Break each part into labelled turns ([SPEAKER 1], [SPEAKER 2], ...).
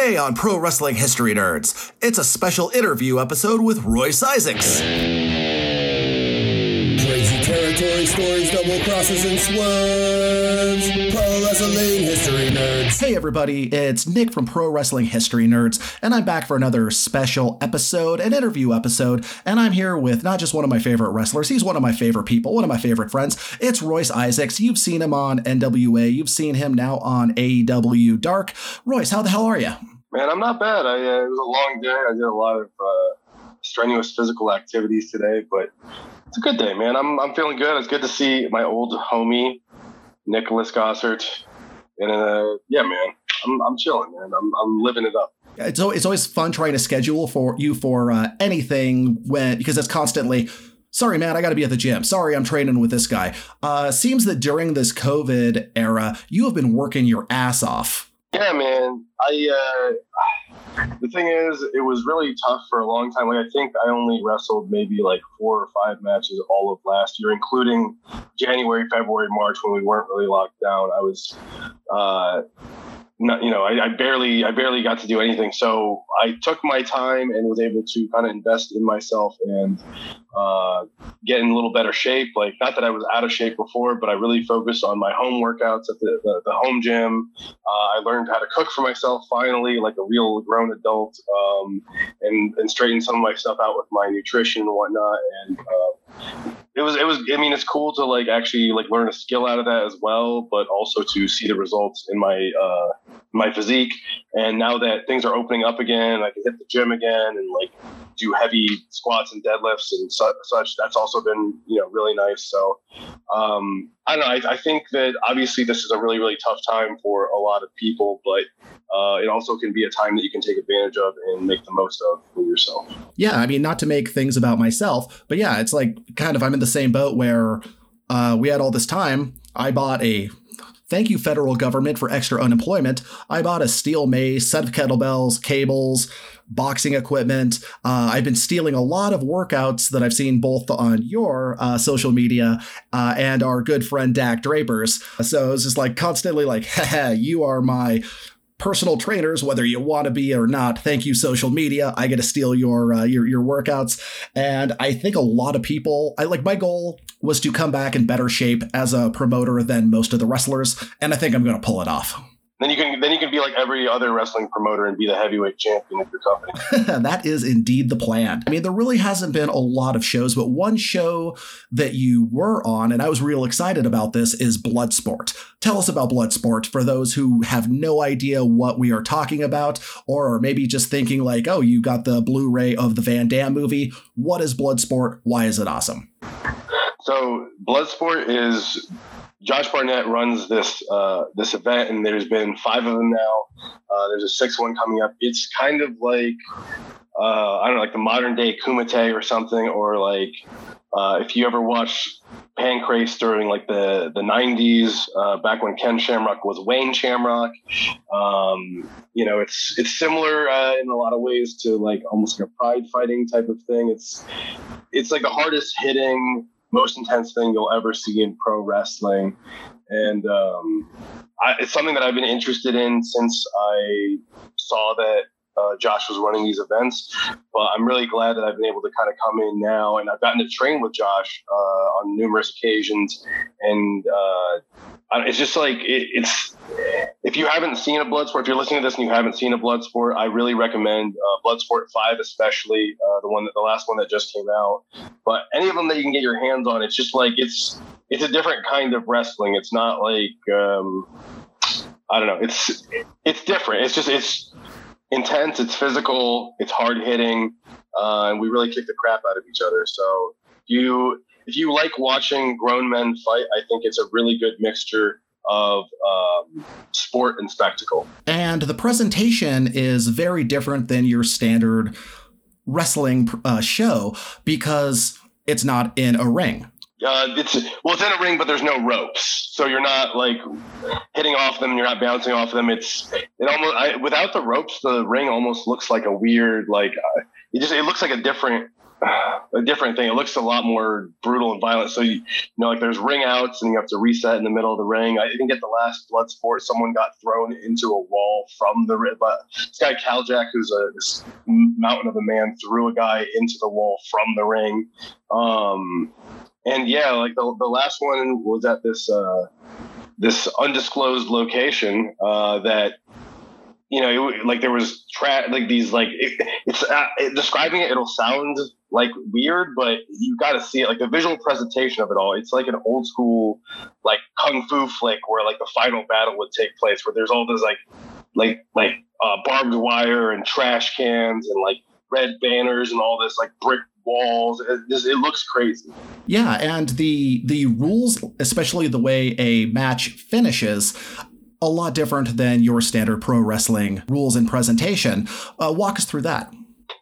[SPEAKER 1] Today on Pro Wrestling History Nerds, it's a special interview episode with Royce Isaacs.
[SPEAKER 2] Crazy territory stories, double crosses, and swerves. Pro Wrestling History Nerds.
[SPEAKER 1] Hey everybody, it's Nick from Pro Wrestling History Nerds, and I'm back for another special episode, an interview episode, and I'm here with not just one of my favorite wrestlers, he's one of my favorite people, one of my favorite friends. It's Royce Isaacs. You've seen him on NWA, you've seen him now on AEW Dark. Royce, how the hell are you?
[SPEAKER 3] Man, I'm not bad. I uh, it was a long day. I did a lot of uh, strenuous physical activities today, but it's a good day, man. I'm I'm feeling good. It's good to see my old homie Nicholas Gossert, and uh, yeah, man, I'm I'm chilling, man. I'm I'm living it up.
[SPEAKER 1] It's always, it's always fun trying to schedule for you for uh, anything when because it's constantly sorry man i gotta be at the gym sorry i'm training with this guy uh seems that during this covid era you have been working your ass off
[SPEAKER 3] Yeah, man. I uh, the thing is, it was really tough for a long time. Like I think I only wrestled maybe like four or five matches all of last year, including January, February, March when we weren't really locked down. I was, uh, not, you know, I, I barely, I barely got to do anything. So I took my time and was able to kind of invest in myself and uh, get in a little better shape. Like, not that I was out of shape before, but I really focused on my home workouts at the, the, the home gym. Uh, I learned how to cook for myself finally, like a real grown adult, um, and and straighten some of my stuff out with my nutrition and whatnot. And uh, it was it was I mean it's cool to like actually like learn a skill out of that as well, but also to see the results in my uh, my physique. And now that things are opening up again, I can hit the gym again and like do heavy squats and deadlifts and su- such. That's also been you know really nice. So um, I don't know. I, I think that obviously this is a really really tough time for a lot of people, but uh, it also can be a time that you can take advantage of and make the most of for yourself.
[SPEAKER 1] yeah i mean not to make things about myself but yeah it's like kind of i'm in the same boat where uh, we had all this time. I bought a thank you federal government for extra unemployment. I bought a steel mace set of kettlebells cables boxing equipment. Uh, i've been stealing a lot of workouts that i've seen both on your uh, social media uh, and our good friend Dak Draper's. So it's just like constantly like you are my personal trainers, whether you want to be or not. Thank you, social media. I get to steal your uh, your your workouts, and I think a lot of people. I like my goal was to come back in better shape as a promoter than most of the wrestlers, and I think I'm going to pull it off.
[SPEAKER 3] Then you can then you can be like every other wrestling promoter and be the heavyweight champion of your company.
[SPEAKER 1] that is indeed the plan. I mean, there really hasn't been a lot of shows, but one show that you were on, and I was real excited about this, is Bloodsport. Tell us about Bloodsport for those who have no idea what we are talking about, or maybe just thinking like, oh, you got the Blu-ray of the Van Damme movie. What is Bloodsport? Why is it awesome?
[SPEAKER 3] So Bloodsport is Josh Barnett runs this uh, this event, and there's been five of them now. Uh, there's a sixth one coming up. It's kind of like uh, I don't know, like the modern day Kumite or something, or like uh, if you ever watched Pancrase during like the the 90s, uh, back when Ken Shamrock was Wayne Shamrock. Um, you know, it's it's similar uh, in a lot of ways to like almost like a pride fighting type of thing. It's it's like the hardest hitting, most intense thing you'll ever see in pro wrestling, and um, I, it's something that I've been interested in since I saw that uh, Josh was running these events. But I'm really glad that I've been able to kind of come in now, and I've gotten to train with Josh uh, on numerous occasions, and uh, it's just like it, it's. If you haven't seen a Bloodsport, if you're listening to this and you haven't seen a Bloodsport, I really recommend uh, Bloodsport Five, especially uh, the one that the last one that just came out. But any of them that you can get your hands on, it's just like it's it's a different kind of wrestling. It's not like um, I don't know. It's it's different. It's just it's intense. It's physical. It's hard hitting, uh, and we really kick the crap out of each other. So if you if you like watching grown men fight, I think it's a really good mixture of um, sport and spectacle.
[SPEAKER 1] And the presentation is very different than your standard wrestling uh, show because it's not in a ring.
[SPEAKER 3] Uh, it's well, it's in a ring, but there's no ropes, so you're not like hitting off them. You're not bouncing off them. It's it almost I, without the ropes, the ring almost looks like a weird like uh, it just it looks like a different a different thing. It looks a lot more brutal and violent. So you, you know, like there's ring outs and you have to reset in the middle of the ring. I think at the last blood sport, someone got thrown into a wall from the ring. But this guy Khaljack, who's a mountain of a man, threw a guy into the wall from the ring. Um, and yeah, like the, the last one was at this uh, this undisclosed location uh, that you know, it, like there was tra- like these like it, it's uh, it, describing it. It'll sound like weird, but you got to see it. Like the visual presentation of it all. It's like an old school like kung fu flick where like the final battle would take place, where there's all this like like like uh, barbed wire and trash cans and like red banners and all this like brick walls. It, just, it looks crazy.
[SPEAKER 1] Yeah, and the the rules, especially the way a match finishes, a lot different than your standard pro wrestling rules and presentation. Uh, walk us through that.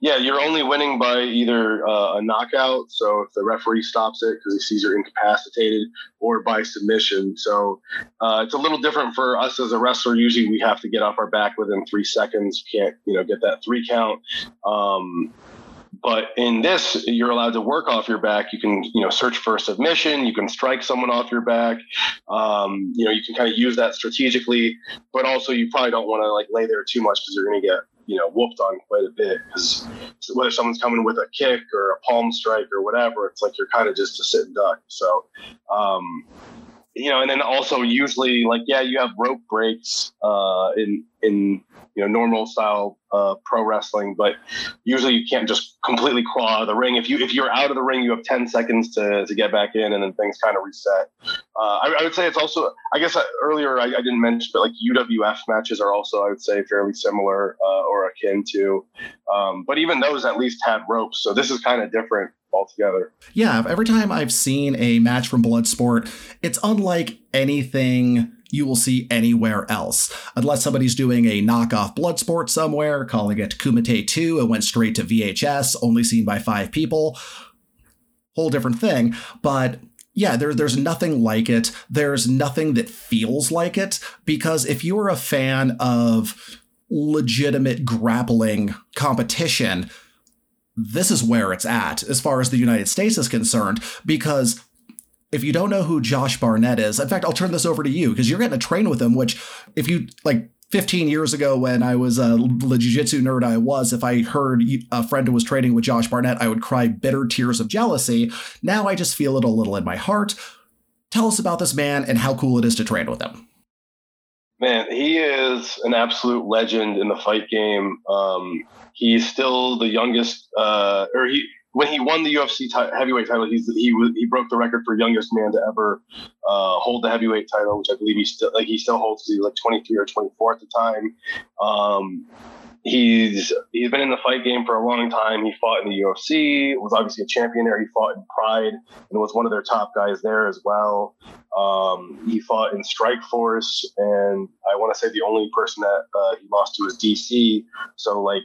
[SPEAKER 3] Yeah, you're only winning by either uh, a knockout, so if the referee stops it because he sees you're incapacitated, or by submission. So uh, it's a little different for us as a wrestler. Usually, we have to get off our back within three seconds. can't, you know, get that three count. Um, but in this, you're allowed to work off your back. You can, you know, search for a submission. You can strike someone off your back. Um, you know, you can kind of use that strategically, but also you probably don't want to like lay there too much because you're going to get, you know, whooped on quite a bit. Because whether someone's coming with a kick or a palm strike or whatever, it's like you're kind of just a sit and duck. So, um, you know, and then also usually like yeah, you have rope breaks uh, in in you know normal style uh, pro wrestling, but usually you can't just completely crawl out of the ring. If you if you're out of the ring, you have ten seconds to, to get back in, and then things kind of reset. Uh, I, I, would say it's also I guess uh, earlier I, I, didn't mention, but like UWF matches are also I would say fairly similar uh, or akin to, um, but even those at least had ropes, so this is kind of different altogether.
[SPEAKER 1] Yeah, every time I've seen a match from Bloodsport, it's unlike anything you will see anywhere else. Unless somebody's doing a knockoff Bloodsport somewhere, calling it Kumite 2 it went straight to VHS, only seen by five people. Whole different thing. But yeah, there, there's nothing like it. There's nothing that feels like it. Because if you're a fan of legitimate grappling competition, this is where it's at as far as the United States is concerned, because if you don't know who Josh Barnett is, in fact, I'll turn this over to you because you're getting to train with him, which if you like 15 years ago when I was a jiu-jitsu nerd I was, if I heard a friend who was training with Josh Barnett, I would cry bitter tears of jealousy. Now I just feel it a little in my heart. Tell us about this man and how cool it is to train with him.
[SPEAKER 3] Man, he is an absolute legend in the fight game. Um, he's still the youngest, uh, or he when he won the UFC t- heavyweight title, he's he he broke the record for youngest man to ever uh, hold the heavyweight title, which I believe he still like he still holds. He's like 23 or 24 at the time. Um, he's he's been in the fight game for a long time. He fought in the UFC, was obviously a champion there. He fought in Pride and was one of their top guys there as well. Um, he fought in Strikeforce, and I want to say the only person that uh, he lost to was DC. So like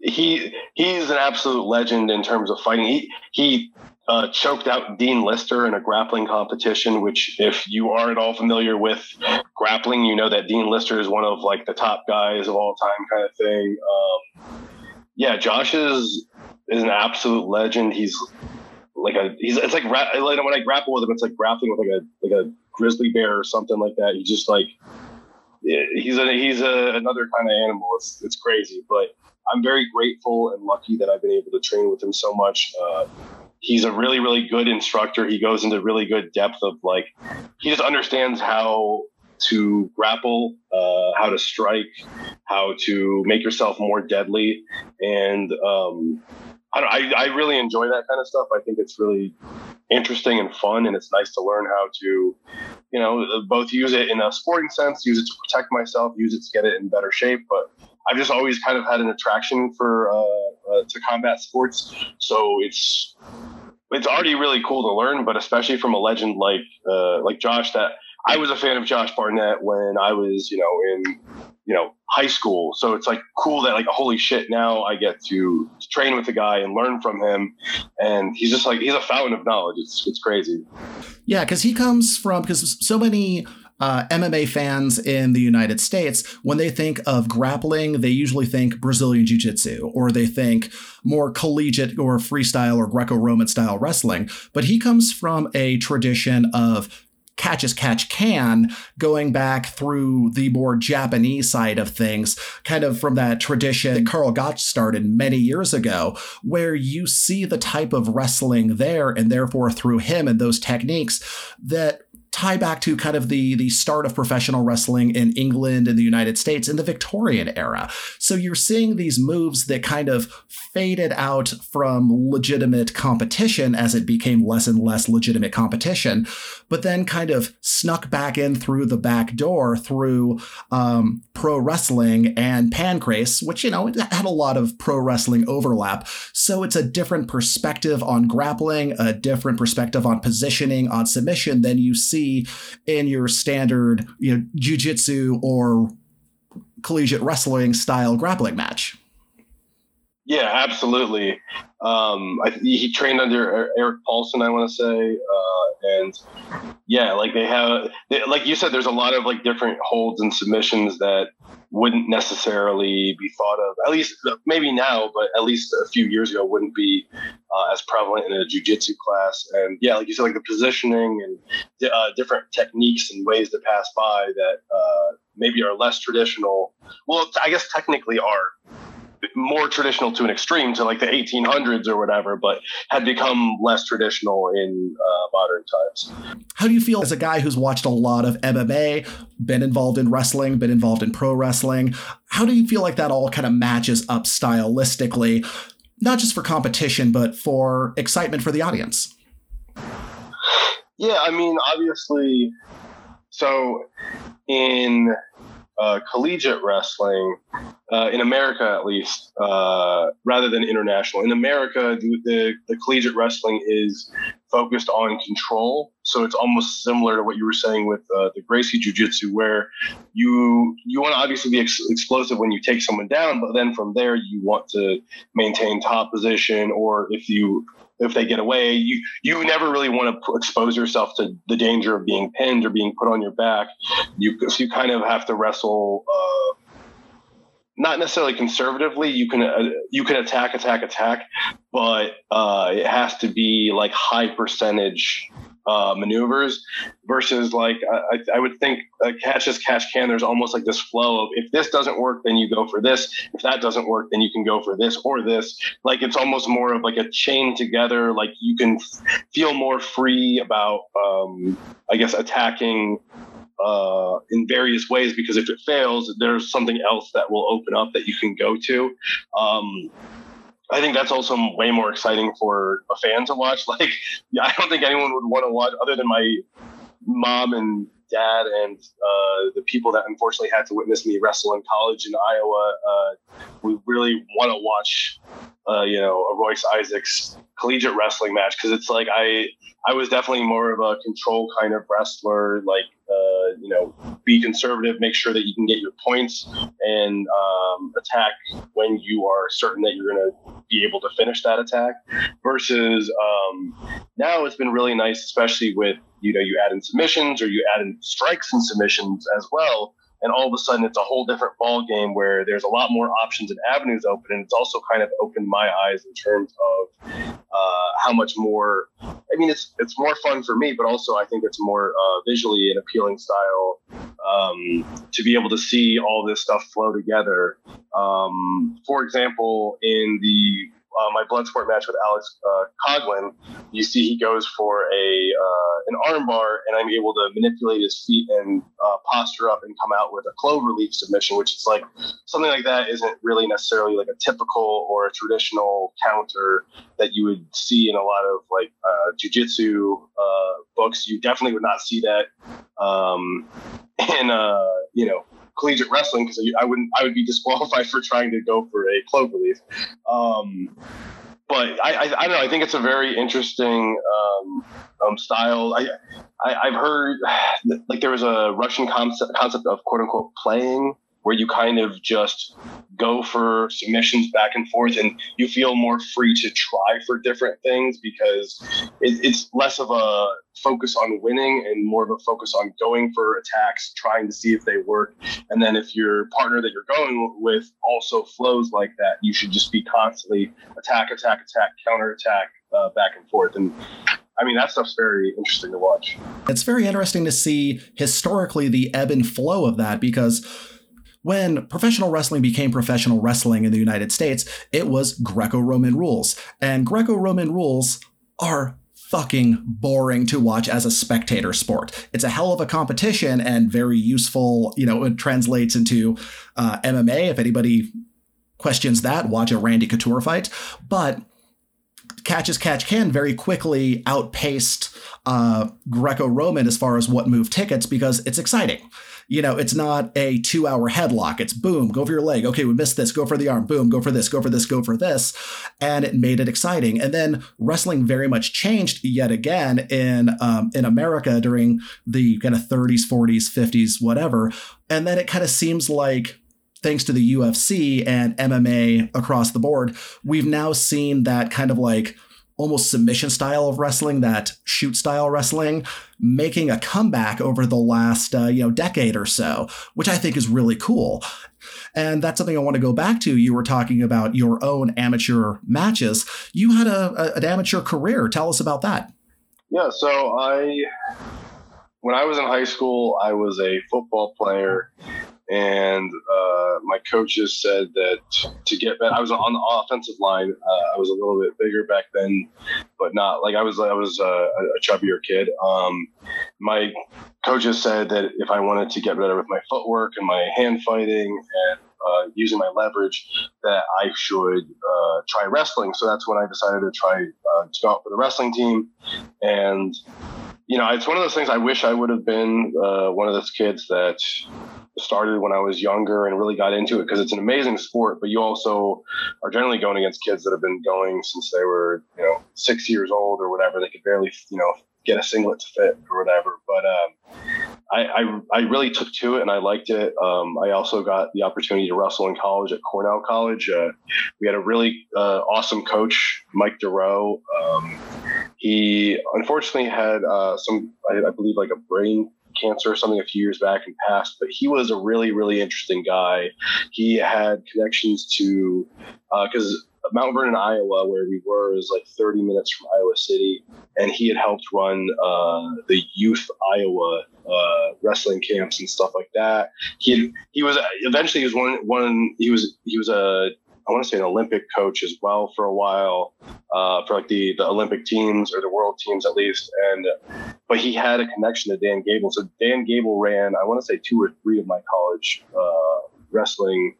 [SPEAKER 3] he he's an absolute legend in terms of fighting. He he uh, choked out Dean Lister in a grappling competition. Which, if you are at all familiar with grappling, you know that Dean Lister is one of like the top guys of all time, kind of thing. Um, yeah, Josh is is an absolute legend. He's like a he's it's like, like when I grapple with him, it's like grappling with like a like a grizzly bear or something like that. He's just like he's a he's a, another kind of animal. It's it's crazy, but I'm very grateful and lucky that I've been able to train with him so much. Uh, he's a really, really good instructor. He goes into really good depth of like, he just understands how to grapple, uh, how to strike, how to make yourself more deadly. And um, I, I, I really enjoy that kind of stuff. I think it's really interesting and fun, and it's nice to learn how to, you know, both use it in a sporting sense, use it to protect myself, use it to get it in better shape, but I've just always kind of had an attraction for uh, uh, to combat sports. So it's it's already really cool to learn, but especially from a legend like uh, like Josh, that I was a fan of Josh Barnett when I was, you know, in you know high school. So it's like cool that like holy shit, now I get to train with the guy and learn from him, and he's just like he's a fountain of knowledge. It's it's crazy.
[SPEAKER 1] Yeah, because he comes from because so many uh, MMA fans in the United States, when they think of grappling, they usually think Brazilian Jiu Jitsu or they think more collegiate or freestyle or Greco Roman style wrestling. But he comes from a tradition of catch as catch can, going back through the more Japanese side of things, kind of from that tradition that Karl Gotch started many years ago, where you see the type of wrestling there, and therefore through him and those techniques that tie back to kind of the the start of professional wrestling in England and the United States in the Victorian era. So you're seeing these moves that kind of faded out from legitimate competition as it became less and less legitimate competition, but then kind of snuck back in through the back door through um, pro wrestling and pancrase, which you know had a lot of pro wrestling overlap. So it's a different perspective on grappling, a different perspective on positioning, on submission than you see see in your standard, you know, jujitsu or collegiate wrestling style grappling match.
[SPEAKER 3] Yeah, absolutely. Um, I, he trained under Erik Paulson, I want to say, uh, and yeah, like they have, they, like you said, there's a lot of like different holds and submissions that wouldn't necessarily be thought of, at least maybe now, but at least a few years ago wouldn't be uh, as prevalent in a jujitsu class. And yeah, like you said, like the positioning and uh, different techniques and ways to pass by that uh, maybe are less traditional. Well, I guess technically are more traditional to an extreme to like the 1800s or whatever, but had become less traditional in uh, modern times.
[SPEAKER 1] How do you feel as a guy who's watched a lot of MMA, been involved in wrestling, been involved in pro wrestling? How do you feel like that all kind of matches up stylistically, not just for competition, but for excitement for the audience?
[SPEAKER 3] Yeah, I mean, obviously, so in uh, collegiate wrestling, uh, in America at least, uh, rather than international. In America, the, the, the, collegiate wrestling is focused on control. So it's almost similar to what you were saying with uh, the Gracie Jiu Jitsu, where you you want to obviously be ex- explosive when you take someone down, but then from there you want to maintain top position, or if you if they get away. You you never really want to expose yourself to the danger of being pinned or being put on your back. You so you kind of have to wrestle. Uh, not necessarily conservatively. You can uh, you can attack, attack, attack, but uh, it has to be like high percentage uh, maneuvers versus like I, I would think uh, catch as catch can. There's almost like this flow of if this doesn't work, then you go for this. If that doesn't work, then you can go for this or this. Like it's almost more of like a chain together. Like you can feel more free about, um, I guess, attacking uh, in various ways because if it fails, there's something else that will open up that you can go to. Um, I think that's also way more exciting for a fan to watch. Like, I don't think anyone would want to watch other than my mom and dad and uh, the people that unfortunately had to witness me wrestle in college in Iowa. Uh, we really want to watch, uh, you know, a Royce Isaacs collegiate wrestling match because it's like I I was definitely more of a control kind of wrestler, like uh, you know, be conservative, make sure that you can get your points, and um, attack when you are certain that you're going to be able to finish that attack. Versus um, now, it's been really nice, especially with you know you add in submissions or you add in strikes and submissions as well and all of a sudden it's a whole different ball game where there's a lot more options and avenues open and it's also kind of opened my eyes in terms of uh, how much more i mean it's it's more fun for me but also i think it's more uh, visually an appealing style um, to be able to see all this stuff flow together. Um, for example in the uh, my Bloodsport match with Alex uh, Coughlin, you see he goes for a uh, an armbar, and I'm able to manipulate his feet and uh, posture up and come out with a clover leaf submission, which is like something like that isn't really necessarily like a typical or a traditional counter that you would see in a lot of like uh, jujitsu uh, books. You definitely would not see that um, in uh, you know collegiate wrestling because I wouldn't I would be disqualified for trying to go for a cloverleaf. Um, but I, I, I, don't know. I think it's a very interesting um, um, style. I, I have heard like there was a Russian concept concept of quote unquote playing where you kind of just go for submissions back and forth and you feel more free to try for different things because it, it's less of a focus on winning and more of a focus on going for attacks, trying to see if they work. And then if your partner that you're going with also flows like that, you should just be constantly attack, attack, attack, counter attack, uh, back and forth. And I mean, that stuff's very interesting to watch.
[SPEAKER 1] It's very interesting to see historically the ebb and flow of that because when professional wrestling became professional wrestling in the United States, it was Greco Roman rules. And Greco Roman rules are fucking boring to watch as a spectator sport. It's a hell of a competition and very useful. You know, it translates into uh, MMA. If anybody questions that, watch a Randy Couture fight. But catch as catch can very quickly outpaced uh, Greco Roman as far as what move tickets because it's exciting. You know, it's not a two hour headlock. It's boom, go for your leg. Okay, we missed this. Go for the arm. Boom, go for this, go for this, go for this. And it made it exciting. And then wrestling very much changed yet again in um, in America during the kind of 30s, 40s, 50s, whatever. And then it kind of seems like thanks to the UFC and MMA across the board, we've now seen that kind of like almost submission style of wrestling, that shoot style wrestling, making a comeback over the last uh, you know decade or so, which I think is really cool. And that's something I want to go back to. You were talking about your own amateur matches. You had a, a an amateur career. Tell us about that.
[SPEAKER 3] Yeah, so I when I was in high school, I was a football player and uh, my coaches said that to get better, I was on the offensive line. Uh, I was a little bit bigger back then, but not like I was. I was uh, a chubbier kid. Um, my coaches said that if I wanted to get better with my footwork and my hand fighting and uh, using my leverage, that I should uh, try wrestling. So that's when I decided to try uh, to go out for the wrestling team, and you know, it's one of those things I wish I would have been uh, one of those kids that started when I was younger and really got into it because it's an amazing sport, but you also are generally going against kids that have been going since they were, you know, six years old or whatever. They could barely, you know, get a singlet to fit or whatever. But um, I, I, I, really took to it and I liked it. Um, I also got the opportunity to wrestle in college at Cornell College. Uh, we had a really uh, awesome coach, Mike Duroe. Um, he unfortunately had uh, some, I, I, believe, like a brain cancer or something a few years back and passed, but he was a really, really interesting guy. He had connections to, because uh, Mount Vernon, Iowa, where we were, is like 30 minutes from Iowa City, and he had helped run uh, the youth Iowa uh, wrestling camps and stuff like that. He he was eventually he was one one he was he was a I want to say an Olympic coach as well for a while, uh, for like the the Olympic teams or the world teams at least. And but he had a connection to Dan Gable. So Dan Gable ran I want to say two or three of my college uh, wrestling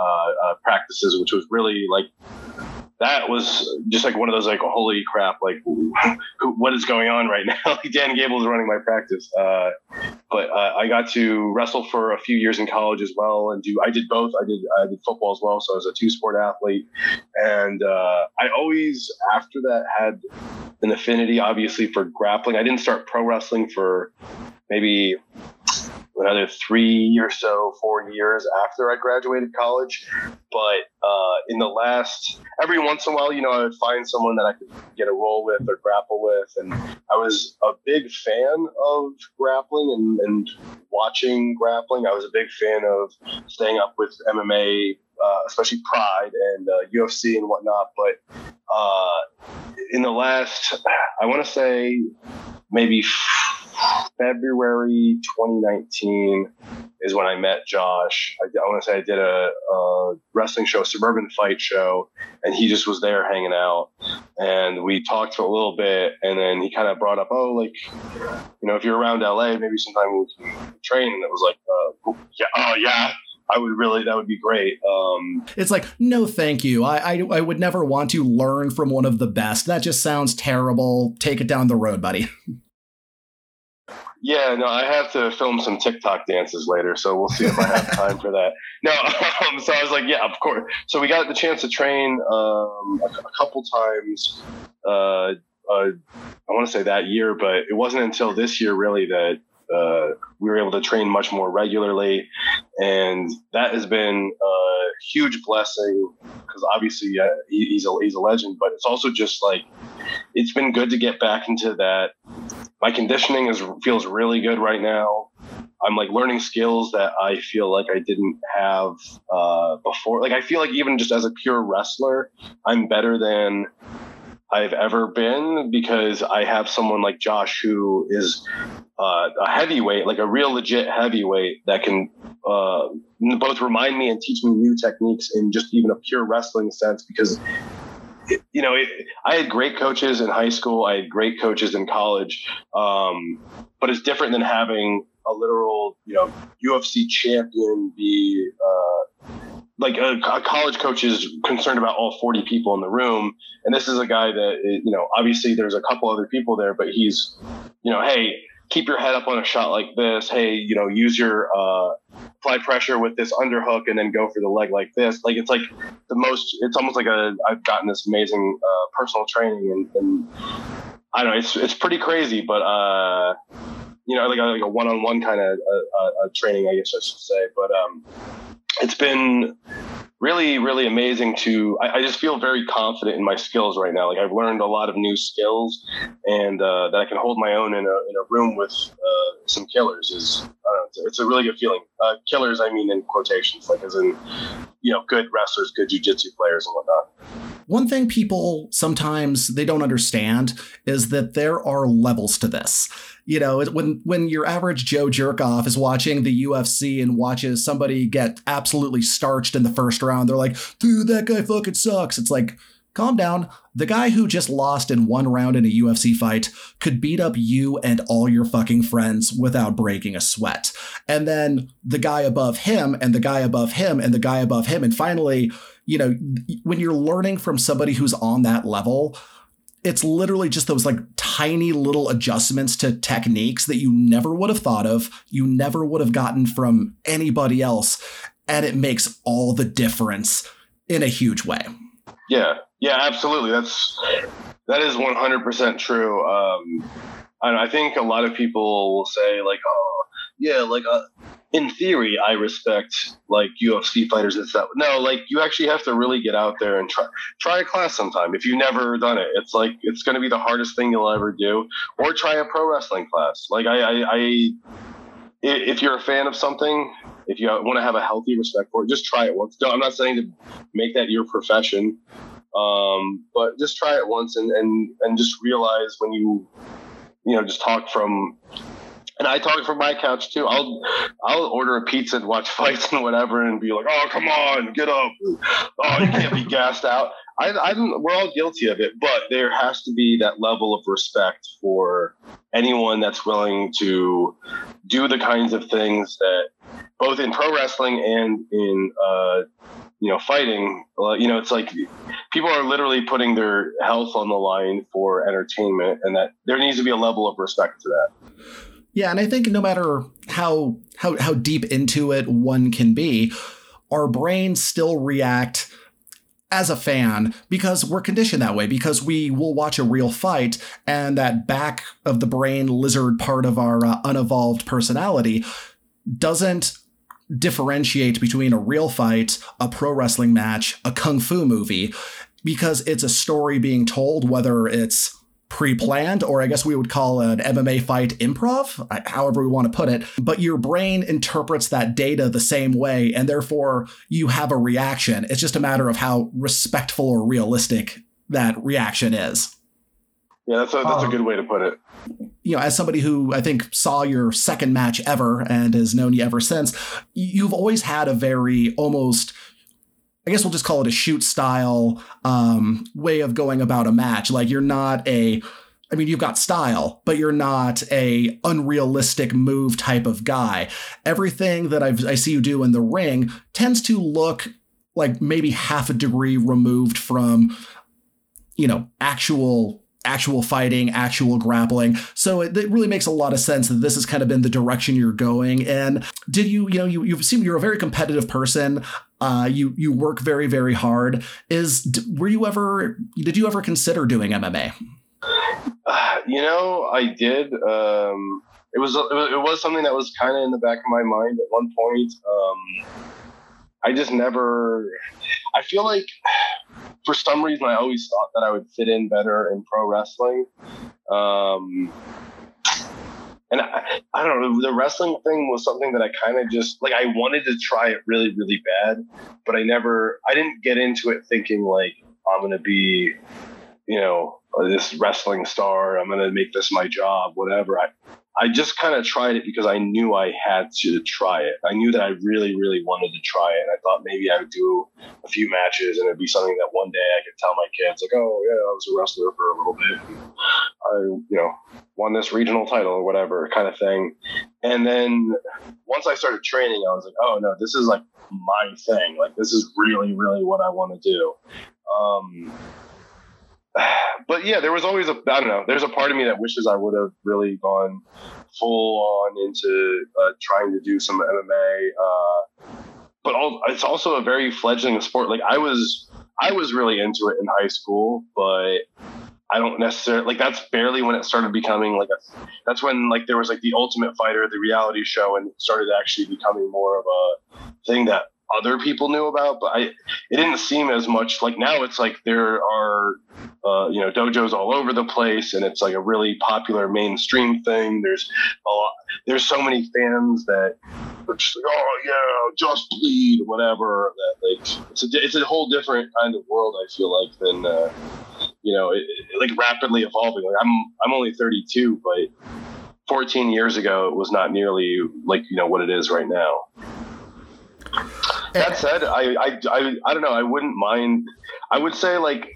[SPEAKER 3] uh, uh practices, which was really like that was just like one of those like holy crap like what is going on right now? Dan Gable is running my practice uh, but uh, i got to wrestle for a few years in college as well and do i did both. I did i did football as well so i was a two sport athlete. And uh, i always after that had an affinity obviously for grappling. I didn't start pro wrestling for maybe another three or so, four years after I graduated college. But uh, in the last, every once in a while, you know, I would find someone that I could get a role with or grapple with. And I was a big fan of grappling and, and watching grappling. I was a big fan of staying up with MMA, uh, especially Pride and uh, UFC and whatnot. But uh, in the last, I want to say maybe February 2019 is when I met Josh. I, I want to say I did a, a, wrestling show, suburban fight show, and he just was there hanging out. And we talked for a little bit, and then he kind of brought up, oh, like, you know, if you're around LA, maybe sometime we can train. And it was like, uh, yeah, oh yeah. I would really, that would be great. Um,
[SPEAKER 1] it's like, no, thank you. I, I, I would never want to learn from one of the best. That just sounds terrible. Take it down the road, buddy.
[SPEAKER 3] Yeah, no, I have to film some TikTok dances later, so we'll see if I have time for that. No, um, so I was like, yeah, of course. So we got the chance to train um, a, a, couple times. Uh, uh, I want to say that year, but it wasn't until this year really that uh, we were able to train much more regularly, and that has been a huge blessing because obviously uh, he, he's a he's a legend, but it's also just like it's been good to get back into that. My conditioning is feels really good right now. I'm like learning skills that I feel like I didn't have uh, before. Like I feel like even just as a pure wrestler, I'm better than I've ever been because I have someone like Josh who is uh, a heavyweight, like a real legit heavyweight that can uh, both remind me and teach me new techniques in just even a pure wrestling sense. Because you know, it, I had great coaches in high school, I had great coaches in college, um, but it's different than having a literal, you know, UFC champion be. Uh, like a, a, college coach is concerned about all 40 people in the room and this is a guy that you know obviously there's a couple other people there but he's you know hey keep your head up on a shot like this. Hey you know use your uh, apply pressure with this underhook and then go for the leg like this. Like it's like the most it's almost like a i've gotten this amazing uh, personal training and, and i don't know it's it's pretty crazy but uh you know like a, like a one-on-one kind of uh, uh, training i guess i should say. But um it's been really, really amazing to. I, I, just feel very confident in my skills right now. Like I've learned a lot of new skills, and uh, that I can hold my own in a in a room with uh, some killers is. Know, it's, it's, a really good feeling. Uh, killers, I mean, in quotations, like as in, you know, good wrestlers, good jujitsu players, and whatnot.
[SPEAKER 1] One thing people sometimes they don't understand is that there are levels to this you know, when when your average Joe jerkoff is watching the UFC and watches somebody get absolutely starched in the first round, they're like, dude, that guy fucking sucks. It's like, calm down. The guy who just lost in one round in a UFC fight could beat up you and all your fucking friends without breaking a sweat. And then the guy above him and the guy above him and the guy above him. And finally, you know, when you're learning from somebody who's on that level, it's literally just those like tiny little adjustments to techniques that you never would have thought of, you never would have gotten from anybody else. And it makes all the difference in a huge way.
[SPEAKER 3] Yeah. Yeah, absolutely. That's that is 100% true. Um, I, think a lot of people will say like, oh, yeah, like uh, in theory, I respect like UFC fighters and stuff. No, like you actually have to really get out there and try try a class sometime. If you've never done it, it's like it's going to be the hardest thing you'll ever do. Or try a pro wrestling class. Like I, I, I if you're a fan of something, if you want to have a healthy respect for it, just try it once. I'm not saying to make that your profession, um, but just try it once and and and just realize when you you know just talk from and I talk from my couch too. I'll I'll order a pizza and watch fights and whatever, and be like, "Oh, come on, get up! Oh, you can't be gassed out." I, I we're all guilty of it, but there has to be that level of respect for anyone that's willing to do the kinds of things that, both in pro wrestling and in uh, you know fighting. you know, it's like people are literally putting their health on the line for entertainment, and that there needs to be a level of respect to that.
[SPEAKER 1] Yeah, and I think no matter how how how deep into it one can be, our brains still react as a fan because we're conditioned that way because we will watch a real fight and that back of the brain lizard part of our uh, unevolved personality doesn't differentiate between a real fight, a pro wrestling match, a kung fu movie because it's a story being told whether it's pre-planned or i guess we would call an mma fight improv however we want to put it but your brain interprets that data the same way and therefore you have a reaction. It's just a matter of how respectful or realistic that reaction is.
[SPEAKER 3] Yeah that's a, that's um, a good way to put it.
[SPEAKER 1] You know as somebody who i think saw your second match ever and has known you ever since you've always had a very almost I guess we'll just call it a shoot style um, way of going about a match. Like you're not a, I mean, you've got style, but you're not a unrealistic move type of guy. Everything that I've, I see you do in the ring tends to look like maybe half a degree removed from, you know, actual actual fighting, actual grappling. So it, it, really makes a lot of sense that this has kind of been the direction you're going. And did you, you know, you you seem you're a very competitive person. Uh, you you work very very hard. Is were you ever did you ever consider doing MMA?
[SPEAKER 3] You know, I did. Um, it was it was, something that was kind of in the back of my mind at one point. Um, I just never. I feel like for some reason I always thought that I would fit in better in pro wrestling. Um, and I don't know, the wrestling thing was something that I kind of just like I wanted to try it really, really bad, but I never I didn't get into it thinking like I'm gonna be, you know, this wrestling star, I'm gonna make this my job, whatever. I I just kind of tried it because I knew I had to try it. I knew that I really, really wanted to try it. I thought maybe I would do a few matches and it'd be something that one day I could tell my kids, like, oh, yeah, I was a wrestler for a little bit. I, you know, won this regional title or whatever kind of thing. And then once I started training, I was like, oh, no, this is like my thing. Like, this is really, really what I want to do. Um, but yeah, there was always a I don't know. There's a part of me that wishes I would have really gone full on into uh, trying to do some MMA. Uh, but all, it's also a very fledgling sport. Like I was, I was really into it in high school, but I don't necessarily like that's barely when it started becoming like a. That's when like there was like the Ultimate Fighter, the reality show, and it started actually becoming more of a thing that other people knew about, but I it didn't seem as much like now it's like there are uh, you know dojos all over the place and it's like a really popular mainstream thing. There's a lot there's so many fans that are just like, oh yeah, just bleed whatever. That like it's a it's a whole different kind of world. I feel like than uh, you know it, it, like rapidly evolving. Like I'm I'm only 32, but 14 years ago it was not nearly like you know what it is right now. That said, I, I, I, I don't know. I wouldn't mind. I would say like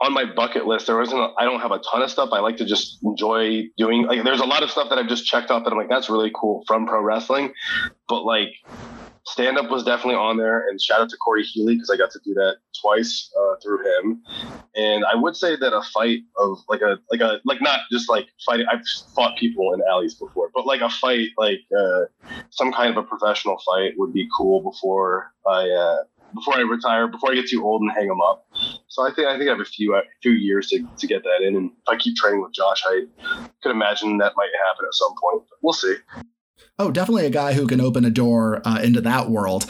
[SPEAKER 3] on my bucket list, there wasn't. I don't have a ton of stuff. I like to just enjoy doing. Like, there's a lot of stuff that I've just checked off that I'm like, that's really cool from pro wrestling. But like, stand up was definitely on there and shout out to corey healy because i got to do that twice uh, through him and i would say that a fight of like a like a like not just like fighting i've fought people in alleys before but like a fight like uh, some kind of a professional fight would be cool before i uh, before I retire, before I get too old and hang them up. So I think I think I have a few a few years to, to get that in, and if I keep training with Josh, I could imagine that might happen at some point. We'll see.
[SPEAKER 1] Oh, definitely a guy who can open a door uh, into that world.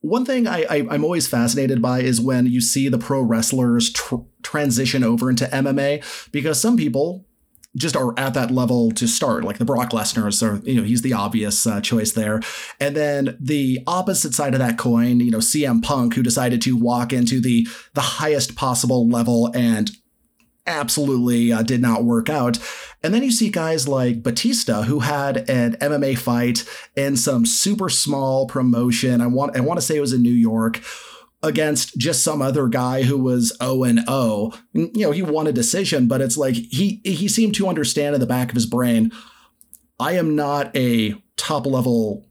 [SPEAKER 1] One thing I, I, am always fascinated by is when you see the pro wrestlers tr- transition over into MMA, because some people just are at that level to start, like the Brock Lesnar, so you know he's the obvious uh, choice there. And then the opposite side of that coin, you know, CM Punk, who decided to walk into the the highest possible level and absolutely uh, did not work out. And then you see guys like Batista, who had an MMA fight in some super small promotion. I want I want to say it was in New York against just some other guy who was O and O. You know, he won a decision, but it's like he he seemed to understand in the back of his brain, I am not a top level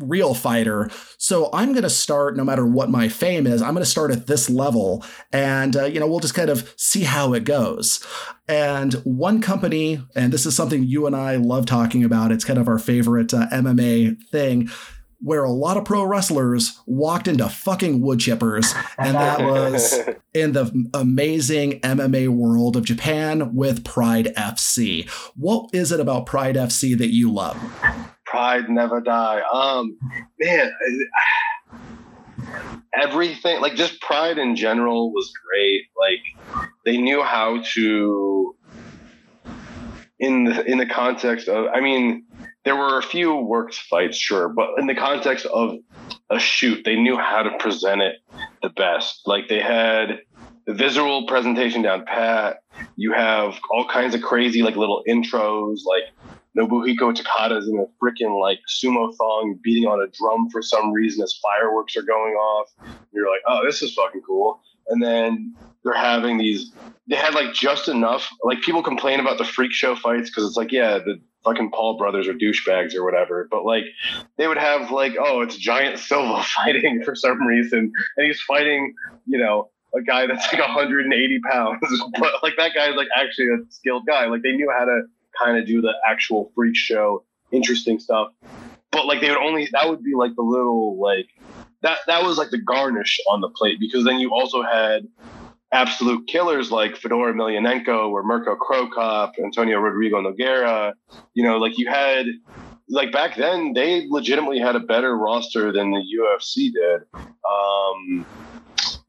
[SPEAKER 1] real fighter. So I'm going to start, no matter what my fame is, I'm going to start at this level. And, uh, you know, we'll just kind of see how it goes. And one company, and this is something you and I love talking about, it's kind of our favorite uh, MMA thing. Where a lot of pro wrestlers walked into fucking wood chippers, and that was in the amazing MMA world of Japan with Pride FC. What is it about Pride FC that you love?
[SPEAKER 3] Pride never die. Um, man, everything like just Pride in general was great. Like they knew how to in the in the context of. I mean, there were a few worked fights, sure, but in the context of a shoot, they knew how to present it the best. Like they had the visual presentation down pat. You have all kinds of crazy like little intros, like Nobuhiko Takada's in a freaking like sumo thong beating on a drum for some reason as fireworks are going off. You're like, oh, this is fucking cool. And then they're having these, they had like just enough, like people complain about the freak show fights because it's like, yeah, the fucking Paul brothers are douchebags or whatever. But like they would have like, oh, it's Giant Silva fighting for some reason. And he's fighting, you know, a guy that's like 180 pounds. but like that guy is like actually a skilled guy. Like they knew how to kind of do the actual freak show, interesting stuff. But like they would only that would be like the little like that that was like the garnish on the plate because then you also had absolute killers like Fedor Emelianenko or Mirko Cro Cop, Antonio Rodrigo Nogueira. You know, like you had like back then they legitimately had a better roster than the UFC did. Um,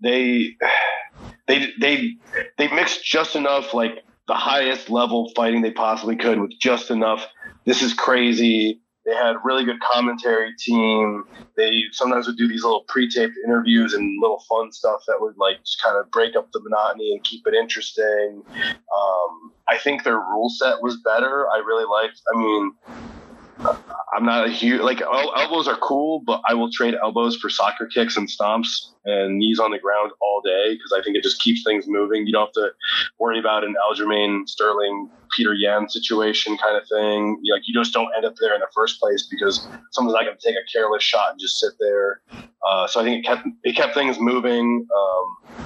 [SPEAKER 3] they they they they mixed just enough like the highest level fighting they possibly could with just enough. This is crazy. They had really good commentary team. They sometimes would do these little pre-taped interviews and little fun stuff that would like just kind of break up the monotony and keep it interesting. Um, I think their rule set was better. I really liked. I mean, I'm not a huge like el- elbows are cool, but I will trade elbows for soccer kicks and stomps and knees on the ground all day because I think it just keeps things moving. You don't have to worry about an Aljamain Sterling Petr Yan situation kind of thing. You, like you just don't end up there in the first place because someone's not going to take a careless shot and just sit there. Uh, so I think it kept it kept things moving. Um,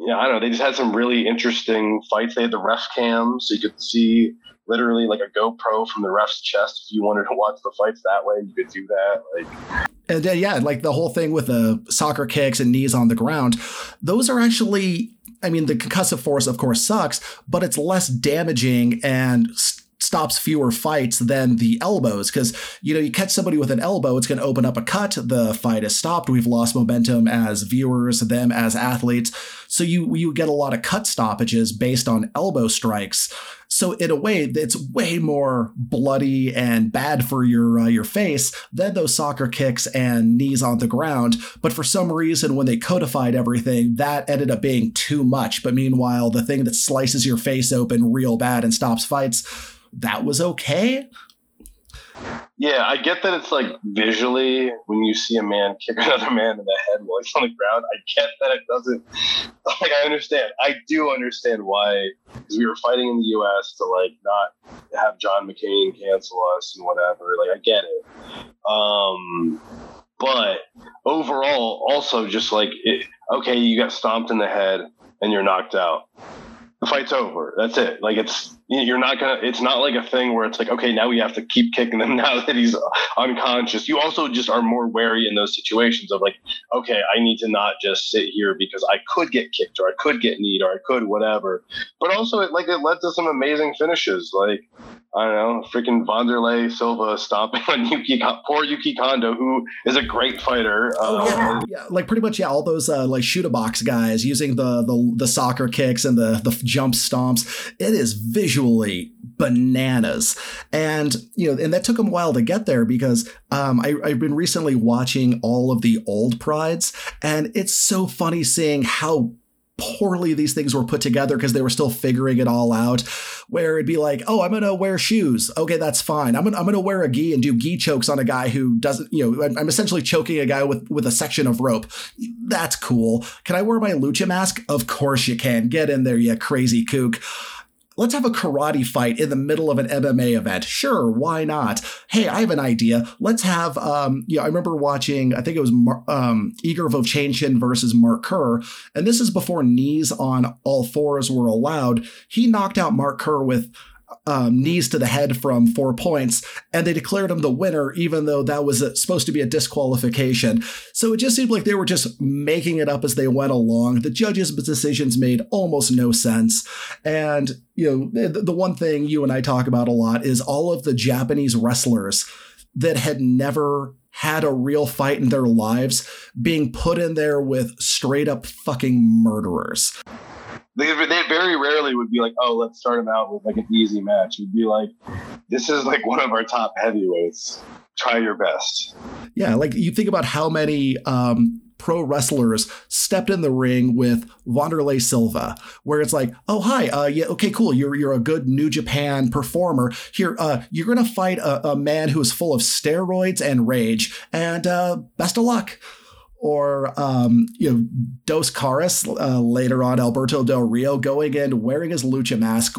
[SPEAKER 3] yeah, I don't know. They just had some really interesting fights. They had the ref cam, so you could see literally like a GoPro from the ref's chest. If you wanted to watch the fights that way, you could do that. Like,
[SPEAKER 1] and uh, yeah, like the whole thing with the soccer kicks and knees on the ground, those are actually. I mean, the concussive force, of course, sucks, but it's less damaging and stops fewer fights than the elbows because you know you catch somebody with an elbow it's going to open up a cut the fight is stopped we've lost momentum as viewers them as athletes so you you get a lot of cut stoppages based on elbow strikes so in a way it's way more bloody and bad for your uh, your face than those soccer kicks and knees on the ground but for some reason when they codified everything that ended up being too much but meanwhile the thing that slices your face open real bad and stops fights that was okay.
[SPEAKER 3] Yeah, I get that it's like visually when you see a man kick another man in the head while he's on the ground. I get that it doesn't. Like, I understand. I do understand why, because we were fighting in the U.S. to like not have John McCain cancel us and whatever. Like, I get it. Um, but overall, also just like, it, okay, you got stomped in the head and you're knocked out the fight's over. That's it. Like it's you're not gonna. It's not like a thing where it's like okay, now we have to keep kicking him now that he's unconscious. You also just are more wary in those situations of like okay, I need to not just sit here because I could get kicked or I could get kneed or I could whatever. But also it like it led to some amazing finishes. Like I don't know, freaking Wanderlei Silva stomping on Yuki, poor Yuki Kondo, who is a great fighter.
[SPEAKER 1] Oh, yeah. Um, yeah, like pretty much, yeah, all those uh, like Chute Boxe guys using the, the the soccer kicks and the the jump stomps. It is visually bananas, and you know, and that took them a while to get there because um, I, I've been recently watching all of the old prides, and it's so funny seeing how poorly these things were put together because they were still figuring it all out. Where it'd be like, oh, I'm gonna wear shoes. Okay, that's fine. I'm gonna, I'm gonna wear a gi and do gi chokes on a guy who doesn't, you know, I'm essentially choking a guy with with a section of rope. That's cool. Can I wear my lucha mask? Of course you can. Get in there, you crazy kook let's have a karate fight in the middle of an MMA event. Sure, why not? Hey, I have an idea. Let's have, um, yeah, I remember watching, I think it was um, Igor Vovchanchyn versus Mark Kerr, and this is before knees on all fours were allowed. He knocked out Mark Kerr with um, knees to the head from four points, and they declared him the winner, even though that was a, supposed to be a disqualification. So it just seemed like they were just making it up as they went along. The judges' decisions made almost no sense. And, you know, the, the one thing you and I talk about a lot is all of the Japanese wrestlers that had never had a real fight in their lives being put in there with straight up fucking murderers.
[SPEAKER 3] They, they very rarely would be like, oh, let's start them out with like an easy match. It'd be like, this is like one of our top heavyweights. Try your best.
[SPEAKER 1] Yeah, like you think about how many um, pro wrestlers stepped in the ring with Wanderlei Silva, where it's like, oh hi, uh, yeah, okay, cool, you're you're a good New Japan performer. Here, uh, you're gonna fight a, a man who is full of steroids and rage, and uh, best of luck or um, you know Dos Caras uh, later on Alberto Del Rio going in wearing his lucha mask.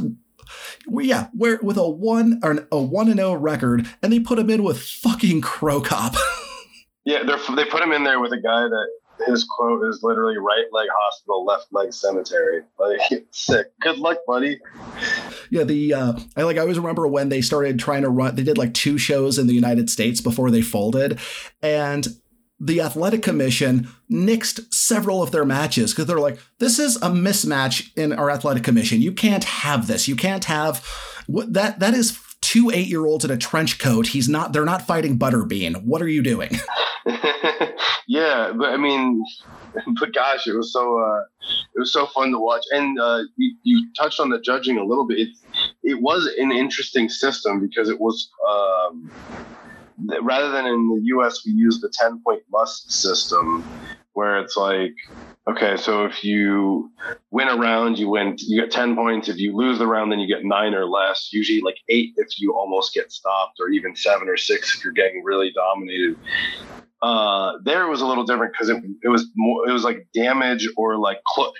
[SPEAKER 1] Yeah, where with a one or a one and zero record, and they put him in with fucking Cro Cop.
[SPEAKER 3] yeah, they put him in there with a guy that his quote is literally right leg hospital, left leg cemetery. Like sick. Good luck, buddy.
[SPEAKER 1] Yeah, the uh, I like I always remember when they started trying to run. They did like two shows in the United States before they folded, and the athletic commission nixed several of their matches because they're like, this is a mismatch in our athletic commission. You can't have this. You can't have that. That is two eight year olds in a trench coat. He's not. They're not fighting Butterbean. What are you doing?
[SPEAKER 3] yeah, but I mean, but gosh, it was so uh, it was so fun to watch. And uh, you, you touched on the judging a little bit. It, it was an interesting system because it was. Um, rather than in the US, we use the 10 point must system where it's like, okay, so if you win a round, you win, you get 10 points. If you lose the round, then you get nine or less, usually like eight if you almost get stopped, or even seven or six if you're getting really dominated. Uh, there was a little different because it, it was more, it was like damage or like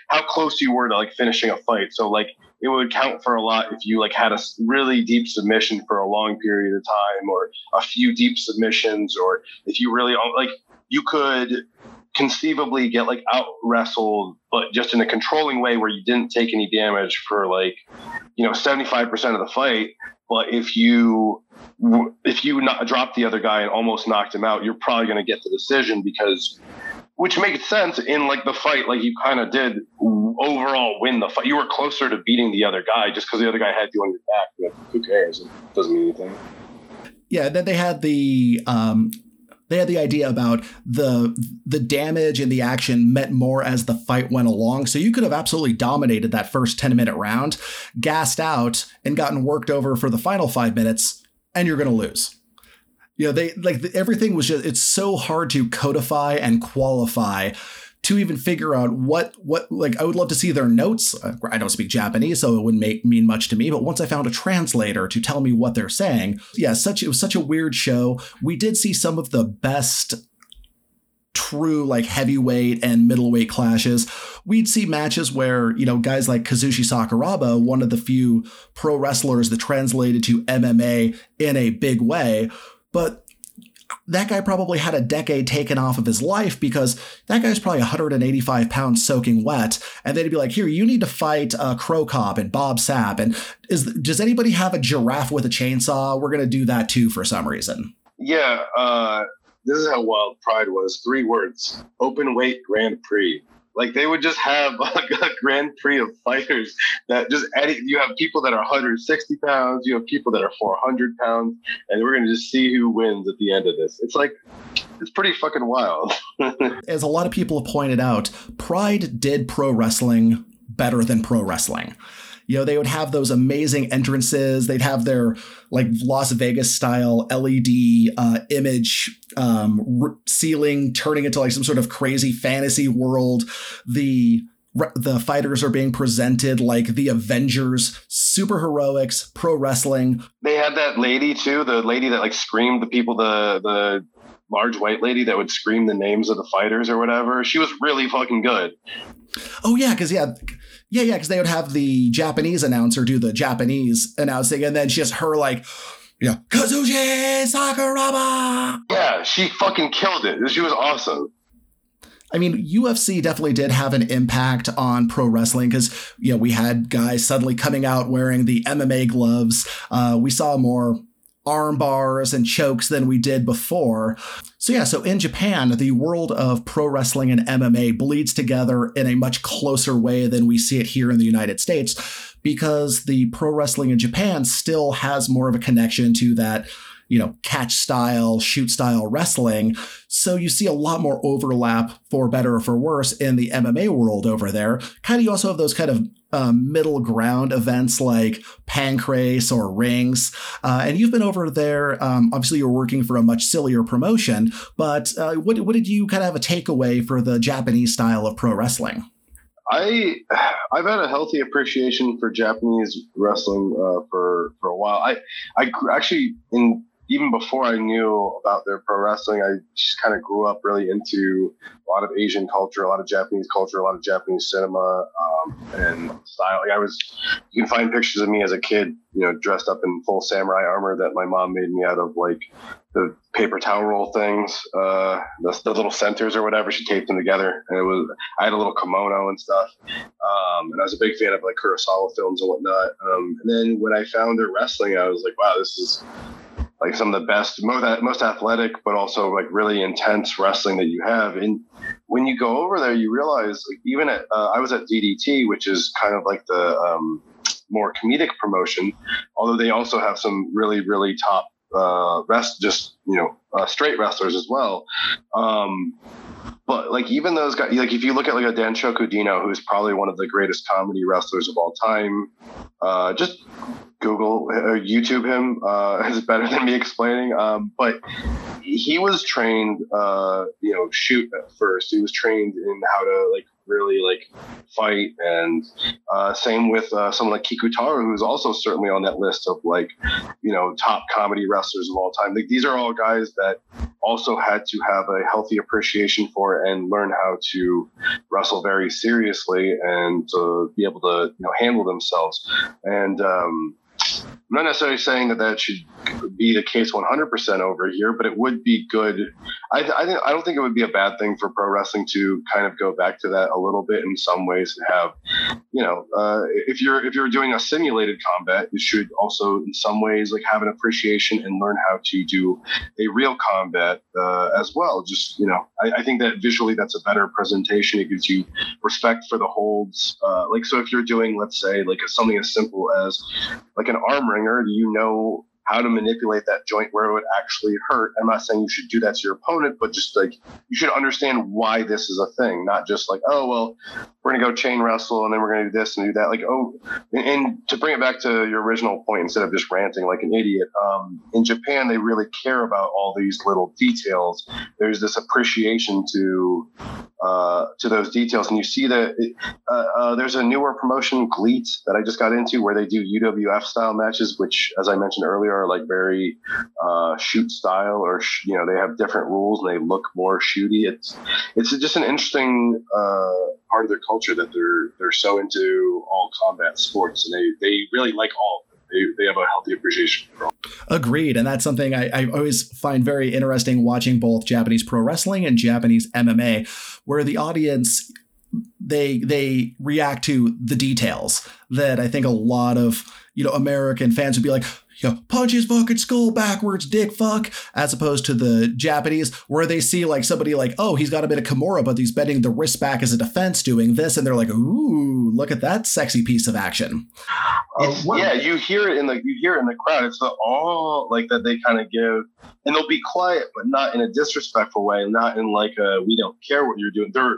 [SPEAKER 3] how close you were to like finishing a fight. So like it would count for a lot if you like had a really deep submission for a long period of time or a few deep submissions or if you really like you could conceivably get like out wrestled but just in a controlling way where you didn't take any damage for like you know 75% of the fight but if you if you not drop the other guy and almost knocked him out you're probably going to get the decision because which makes sense in like the fight. Like you kind of did overall win the fight. You were closer to beating the other guy just because the other guy had you on your back. But who cares? It doesn't mean anything.
[SPEAKER 1] Yeah. Then they had the. Um, they had the idea about the the damage and the action meant more as the fight went along. So you could have absolutely dominated that first 10 minute round, gassed out, and gotten worked over for the final five minutes, and you're gonna lose you know they like everything was just it's so hard to codify and qualify to even figure out what what like I would love to see their notes. Uh, I don't speak Japanese, so it wouldn't make mean much to me. But once I found a translator to tell me what they're saying, yeah, such it was such a weird show. We did see some of the best true like heavyweight and middleweight clashes. We'd see matches where, you know, guys like Kazushi Sakuraba, one of the few pro wrestlers that translated to MMA in a big way, but that guy probably had a decade taken off of his life because that guy's probably 185 pounds soaking wet. And they'd be like, here, you need to fight uh, Cro Cop and Bob Sapp. And is does anybody have a giraffe with a chainsaw? We're going to do that too for some reason.
[SPEAKER 3] Yeah. Uh, this is how wild Pride was. Three words open weight Grand Prix. Like they would just have a, a Grand Prix of fighters that just edit. You have people that are 160 pounds, you have people that are 400 pounds, and we're gonna just see who wins at the end of this. It's like it's pretty fucking wild.
[SPEAKER 1] As a lot of people have pointed out, Pride did pro wrestling better than pro wrestling. You know, they would have those amazing entrances. They'd have their like Las Vegas style LED uh, image um, ceiling turning into like some sort of crazy fantasy world. The the fighters are being presented like the Avengers, super heroics, pro wrestling.
[SPEAKER 3] They had that lady too, the lady that like screamed the people, the the large white lady that would scream the names of the fighters or whatever. She was really fucking good.
[SPEAKER 1] Oh yeah, because yeah, yeah, yeah, because they would have the Japanese announcer do the Japanese announcing, and then just her like, you know, Kazushi Sakuraba.
[SPEAKER 3] Yeah, she fucking killed it. She was awesome.
[SPEAKER 1] I mean, UFC definitely did have an impact on pro wrestling because you know we had guys suddenly coming out wearing the MMA gloves. Uh, we saw more arm bars and chokes than we did before. So, yeah, so in Japan, the world of pro wrestling and MMA bleeds together in a much closer way than we see it here in the United States because the pro wrestling in Japan still has more of a connection to that you know, catch style, shoot style wrestling. So you see a lot more overlap, for better or for worse, in the MMA world over there. Kind of, you also have those kind of um, middle ground events like Pancrase or Rings. Uh, and you've been over there. Um, obviously, you're working for a much sillier promotion, but uh, what, what did you kind of have a takeaway for the Japanese style of pro wrestling?
[SPEAKER 3] I I've had a healthy appreciation for Japanese wrestling uh, for for a while. I I actually in even before I knew about their pro wrestling, I just kind of grew up really into a lot of Asian culture, a lot of Japanese culture, a lot of Japanese cinema um, and style. Like I was, you can find pictures of me as a kid, you know, dressed up in full samurai armor that my mom made me out of like the paper towel roll things, uh, the, the, little centers or whatever. She taped them together, and it was I had a little kimono and stuff. Um, and I was a big fan of like Kurosawa films and whatnot. Um, and then when I found their wrestling, I was like, wow, this is like some of the best, most athletic, but also like really intense wrestling that you have. And when you go over there, you realize like even at uh, I was at DDT, which is kind of like the um, more comedic promotion, although they also have some really really top uh, rest just you know uh, straight wrestlers as well. Um, but like even those guys, like if you look at like a Danshoku Dieno, who's probably one of the greatest comedy wrestlers of all time, uh, just Google or uh, YouTube him uh, is better than me explaining. Um, but he was trained, uh, you know, shoot at first. He was trained in how to like really like fight, and uh, same with uh, someone like Kikutaro, who's also certainly on that list of like, you know, top comedy wrestlers of all time. Like these are all guys that also had to have a healthy appreciation for and learn how to wrestle very seriously and to be able to you know handle themselves and um, I'm not necessarily saying that that should be the case 100% over here, but it would be good. I, I, think, I don't think it would be a bad thing for pro wrestling to kind of go back to that a little bit in some ways and have, you know, uh, if you're if you're doing a simulated combat, you should also in some ways like have an appreciation and learn how to do a real combat uh, as well. Just you know, I, I, think that visually that's a better presentation. It gives you respect for the holds. Uh, like so, if you're doing, let's say, like something as simple as like an arm wringer, do you know how to manipulate that joint where it would actually hurt. I'm not saying you should do that to your opponent, but just like you should understand why this is a thing, not just like, oh, well, we're going to go chain wrestle and then we're going to do this and do that. Like, oh, and, and, to bring it back to your original point, instead of just ranting like an idiot, um, in Japan, they really care about all these little details. There's this appreciation to uh, to those details. And you see that uh, uh, there's a newer promotion, GLEAT, that I just got into where they do UWF style matches, which, as I mentioned earlier, are like very uh, shoot style, or sh- you know they have different rules and they look more shooty. It's it's just an interesting uh, part of their culture that they're they're so into all combat sports and they they really like all they, they have a healthy appreciation for all.
[SPEAKER 1] Agreed. And that's something I, I always find very interesting watching both Japanese pro wrestling and Japanese MMA, where the audience they they react to the details that I think a lot of you know American fans would be like, you know, punch his fucking skull backwards, dick fuck, as opposed to the Japanese, where they see like somebody like, oh, he's got a bit of Kimura, but he's bending the wrist back as a defense doing this, and they're like, ooh, look at that sexy piece of action.
[SPEAKER 3] Uh, yeah, you hear it in the you hear it in the crowd. It's the all like that they kind of give, and they'll be quiet, but not in a disrespectful way, not in like a we don't care what you're doing. They're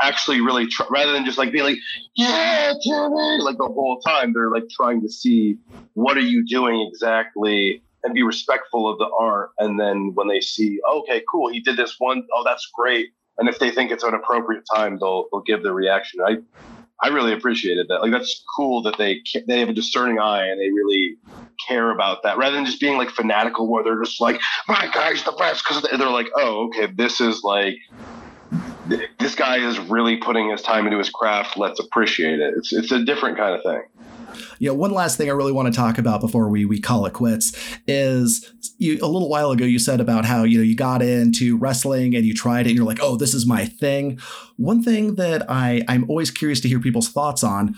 [SPEAKER 3] actually really tr- rather than just like being like yeah Jimmy like the whole time they're like trying to see what are you doing exactly? and be respectful of the art and then when they see okay cool he did this one oh that's great and if they think it's an appropriate time they'll they'll give the reaction. I i really appreciated that. Like that's cool that they they have a discerning eye and they really care about that rather than just being like fanatical where they're just like my guy's the best because they're like oh okay this is like this guy is really putting his time into his craft. Let's appreciate it. It's it's a different kind of thing.
[SPEAKER 1] Know, one last thing I really want to talk about before we we call it quits is you a little while ago you said about how you know you got into wrestling and you tried it and you're like, oh, this is my thing. One thing that I I'm always curious to hear people's thoughts on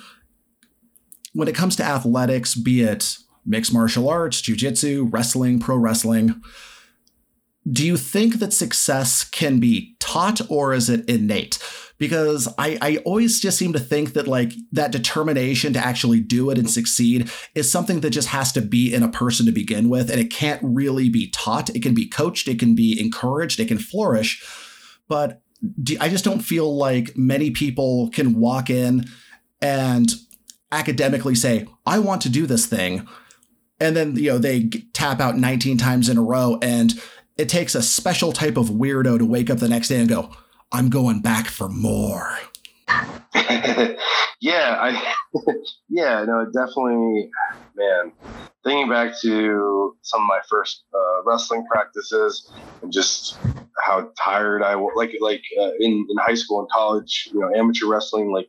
[SPEAKER 1] when it comes to athletics, be it mixed martial arts, jujitsu, wrestling, pro wrestling do you think that success can be taught or is it innate? Because I, I always just seem to think that like that determination to actually do it and succeed is something that just has to be in a person to begin with. And it can't really be taught. It can be coached, it can be encouraged, it can flourish. But I just don't feel like many people can walk in and academically say, I want to do this thing. And then, you know, they tap out 19 times in a row and it takes a special type of weirdo to wake up the next day and go, I'm going back for more.
[SPEAKER 3] yeah, I yeah, no, definitely, man. Thinking back to some of my first uh, wrestling practices and just how tired I was, like like uh, in in high school and college, you know, amateur wrestling, like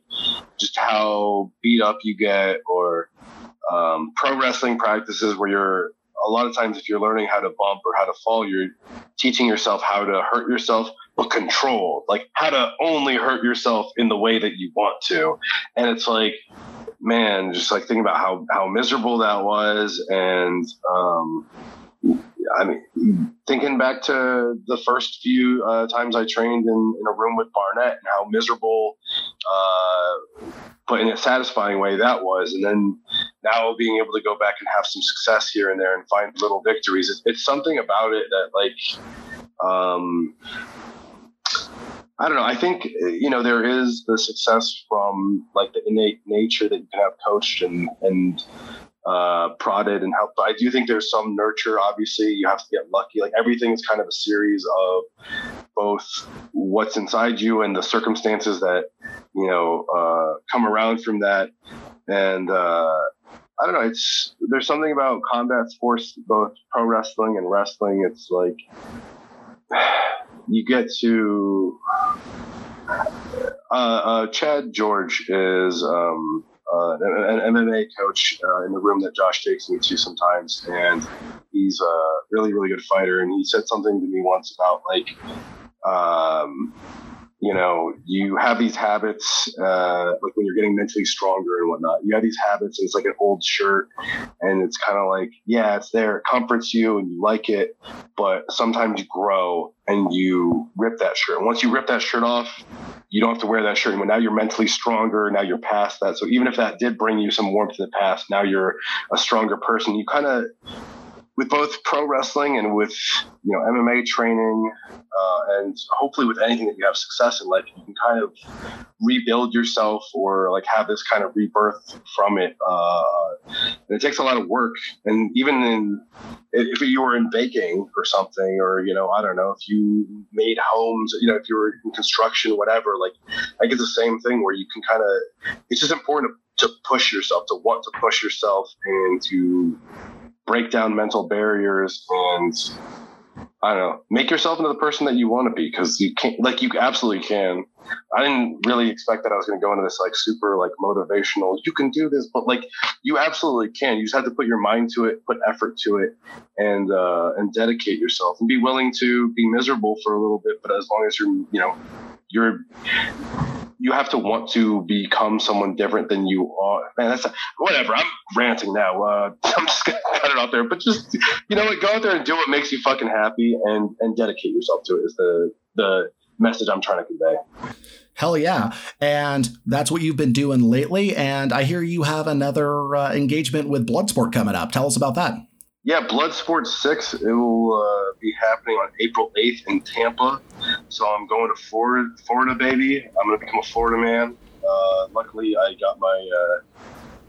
[SPEAKER 3] just how beat up you get, or um, pro wrestling practices where you're a lot of times if you're learning how to bump or how to fall, you're teaching yourself how to hurt yourself, but controlled, like how to only hurt yourself in the way that you want to. And it's like, man, just like thinking about how, how miserable that was. And, um, I mean, thinking back to the first few uh, times I trained in, in a room with Barnett and how miserable, uh, but in a satisfying way that was, and then now being able to go back and have some success here and there and find little victories, it's, it's something about it that like, um, I don't know. I think you know there is the success from like the innate nature that you can have coached and and uh, prodded and helped. But I do think there's some nurture. Obviously, you have to get lucky. Like everything is kind of a series of both what's inside you and the circumstances that you know uh, come around from that. And uh, I don't know. It's there's something about combat sports, both pro wrestling and wrestling. It's like you get to. Uh, uh, Chad George is um, uh, an, an, MMA coach uh, in the room that Josh takes me to sometimes, and he's a really, really good fighter. And he said something to me once about like, um, you know, you have these habits, uh, like when you're getting mentally stronger and whatnot. You have these habits, and it's like an old shirt, and it's kind of like, yeah, it's there, it comforts you, and you like it, but sometimes you grow and you rip that shirt. And once you rip that shirt off, you don't have to wear that shirt anymore. Now you're mentally stronger. Now you're past that. So even if that did bring you some warmth in the past, now you're a stronger person. You kind of, with both pro wrestling and with you know MMA training, uh, and hopefully with anything that you have success in life, you can kind of rebuild yourself or like have this kind of rebirth from it. Uh, and it takes a lot of work. And even in if you were in baking or something, or you know, I don't know, if you made homes, you know, if you were in construction, whatever, like I get the same thing where you can kind of. It's just important to, to push yourself, to want to push yourself, and to break down mental barriers and I don't know, make yourself into the person that you want to be because you can't, like, you absolutely can. I didn't really expect that I was going to go into this like super like motivational. You can do this, but like, you absolutely can. You just have to put your mind to it, put effort to it, and uh, and dedicate yourself, and be willing to be miserable for a little bit. But as long as you're, you know, you're you have to want to become someone different than you are. Man, that's a, whatever. I'm ranting now. Uh, I'm just gonna cut it out there. But just you know what, go out there and do what makes you fucking happy, and and dedicate yourself to it. Is the the message I'm trying to convey.
[SPEAKER 1] Hell yeah. And that's what you've been doing lately. And I hear you have another uh, engagement with Bloodsport coming up. Tell us about that.
[SPEAKER 3] Yeah, Bloodsport 6, it will uh, be happening on April 8th in Tampa. So I'm going to Florida, Florida baby. I'm going to become a Florida man. Uh, luckily, I got my uh,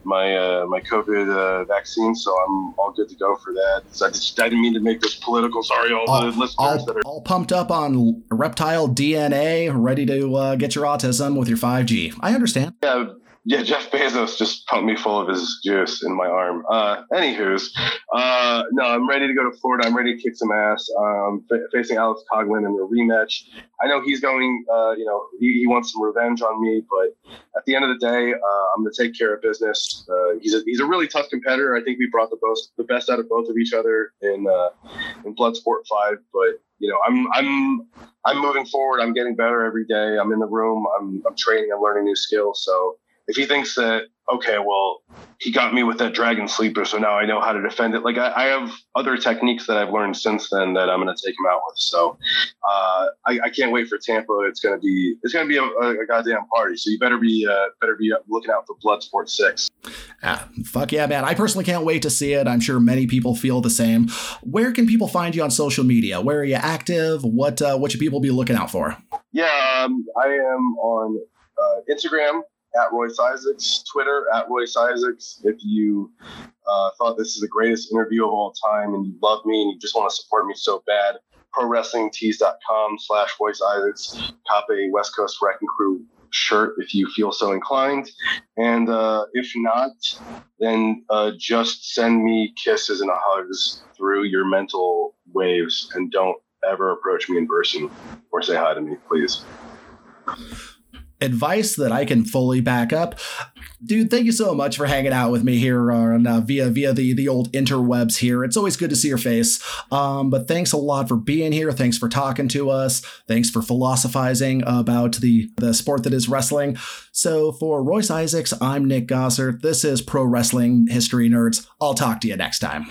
[SPEAKER 3] my uh, my COVID uh, vaccine, so I'm all good to go for that. So I just I didn't mean to make this political. Sorry, all, all the listeners
[SPEAKER 1] all,
[SPEAKER 3] that are
[SPEAKER 1] all pumped up on reptile DNA, ready to uh, get your autism with your 5G. I understand.
[SPEAKER 3] Yeah, yeah, Jeff Bezos just pumped me full of his juice in my arm. Uh, anywho's, uh, no, I'm ready to go to Florida. I'm ready to kick some ass. Um, f- facing Alex Coughlin in a rematch. I know he's going, uh, you know, he, he, wants some revenge on me, but at the end of the day, uh, I'm going to take care of business. Uh, he's a he's a really tough competitor. I think we brought the best the best out of both of each other in uh, in Bloodsport Five, but you know, I'm I'm I'm moving forward. I'm getting better every day. I'm in the room. I'm I'm training. I'm learning new skills. So if he thinks that okay well he got me with that dragon sleeper so now i know how to defend it. Like i, I have other techniques that i've learned since then that i'm going to take him out with. So uh, I, I, can't wait for tampa. It's going to be it's going to be a, a, goddamn party. So you better be uh, better be looking out for bloodsport 6
[SPEAKER 1] ah, fuck yeah man. I personally can't wait to see it. I'm sure many people feel the same. Where can people find you on social media? Where are you active? What uh, what should people be looking out for?
[SPEAKER 3] Yeah um, i am on uh, instagram at Royce Isaacs, Twitter at Royce Isaacs. If you uh, thought this is the greatest interview of all time and you love me and you just want to support me so bad, prowrestlingtees.com slash Royce Isaacs. Cop a West Coast Wrecking Crew shirt if you feel so inclined. And uh, if not, then uh, just send me kisses and hugs through your mental waves and don't ever approach me in person or say hi to me, please
[SPEAKER 1] advice that I can fully back up. Dude, thank you so much for hanging out with me here on uh, via via the the old interwebs here. It's always good to see your face. Um, but thanks a lot for being here. Thanks for talking to us. Thanks for philosophizing about the the sport that is wrestling. So for Royce Isaacs, I'm Nick Gossert. This is Pro Wrestling History Nerds. I'll talk to you next time.